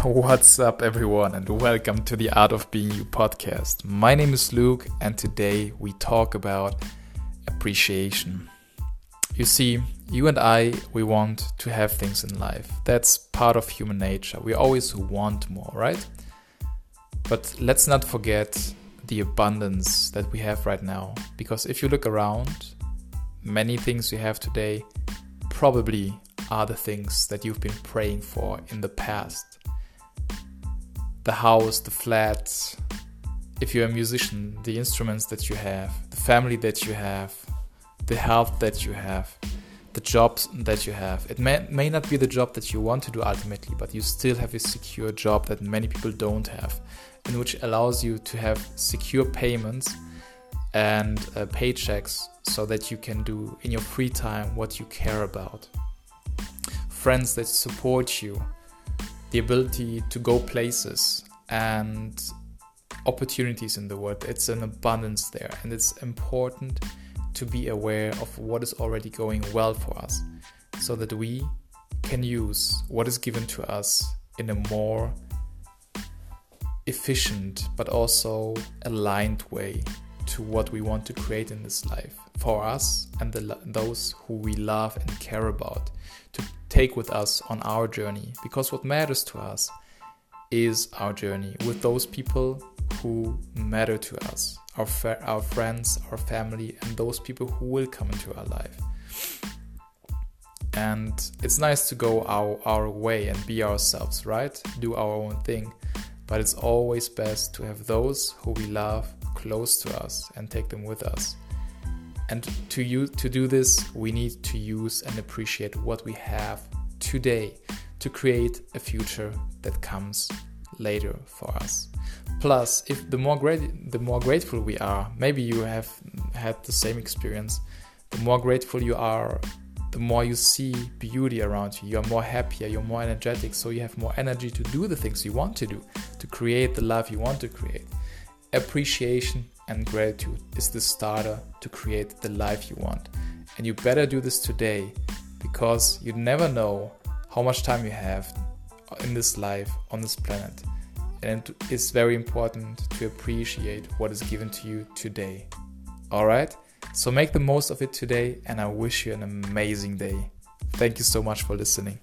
What's up, everyone, and welcome to the Art of Being You podcast. My name is Luke, and today we talk about appreciation. You see, you and I, we want to have things in life. That's part of human nature. We always want more, right? But let's not forget the abundance that we have right now. Because if you look around, many things you have today probably are the things that you've been praying for in the past. The house, the flat, if you're a musician, the instruments that you have, the family that you have, the health that you have, the jobs that you have. It may, may not be the job that you want to do ultimately, but you still have a secure job that many people don't have, and which allows you to have secure payments and uh, paychecks so that you can do in your free time what you care about. Friends that support you, the ability to go places, and opportunities in the world. It's an abundance there, and it's important to be aware of what is already going well for us so that we can use what is given to us in a more efficient but also aligned way to what we want to create in this life for us and the, those who we love and care about to take with us on our journey because what matters to us is our journey with those people who matter to us our, our friends, our family, and those people who will come into our life. And it's nice to go our, our way and be ourselves, right? Do our own thing. But it's always best to have those who we love close to us and take them with us. And to you to do this, we need to use and appreciate what we have today to create a future that comes later for us. Plus, if the more great, the more grateful we are, maybe you have had the same experience. The more grateful you are, the more you see beauty around you. You're more happier, you're more energetic, so you have more energy to do the things you want to do, to create the love you want to create. Appreciation and gratitude is the starter to create the life you want. And you better do this today because you never know how much time you have in this life on this planet. And it's very important to appreciate what is given to you today. All right? So make the most of it today, and I wish you an amazing day. Thank you so much for listening.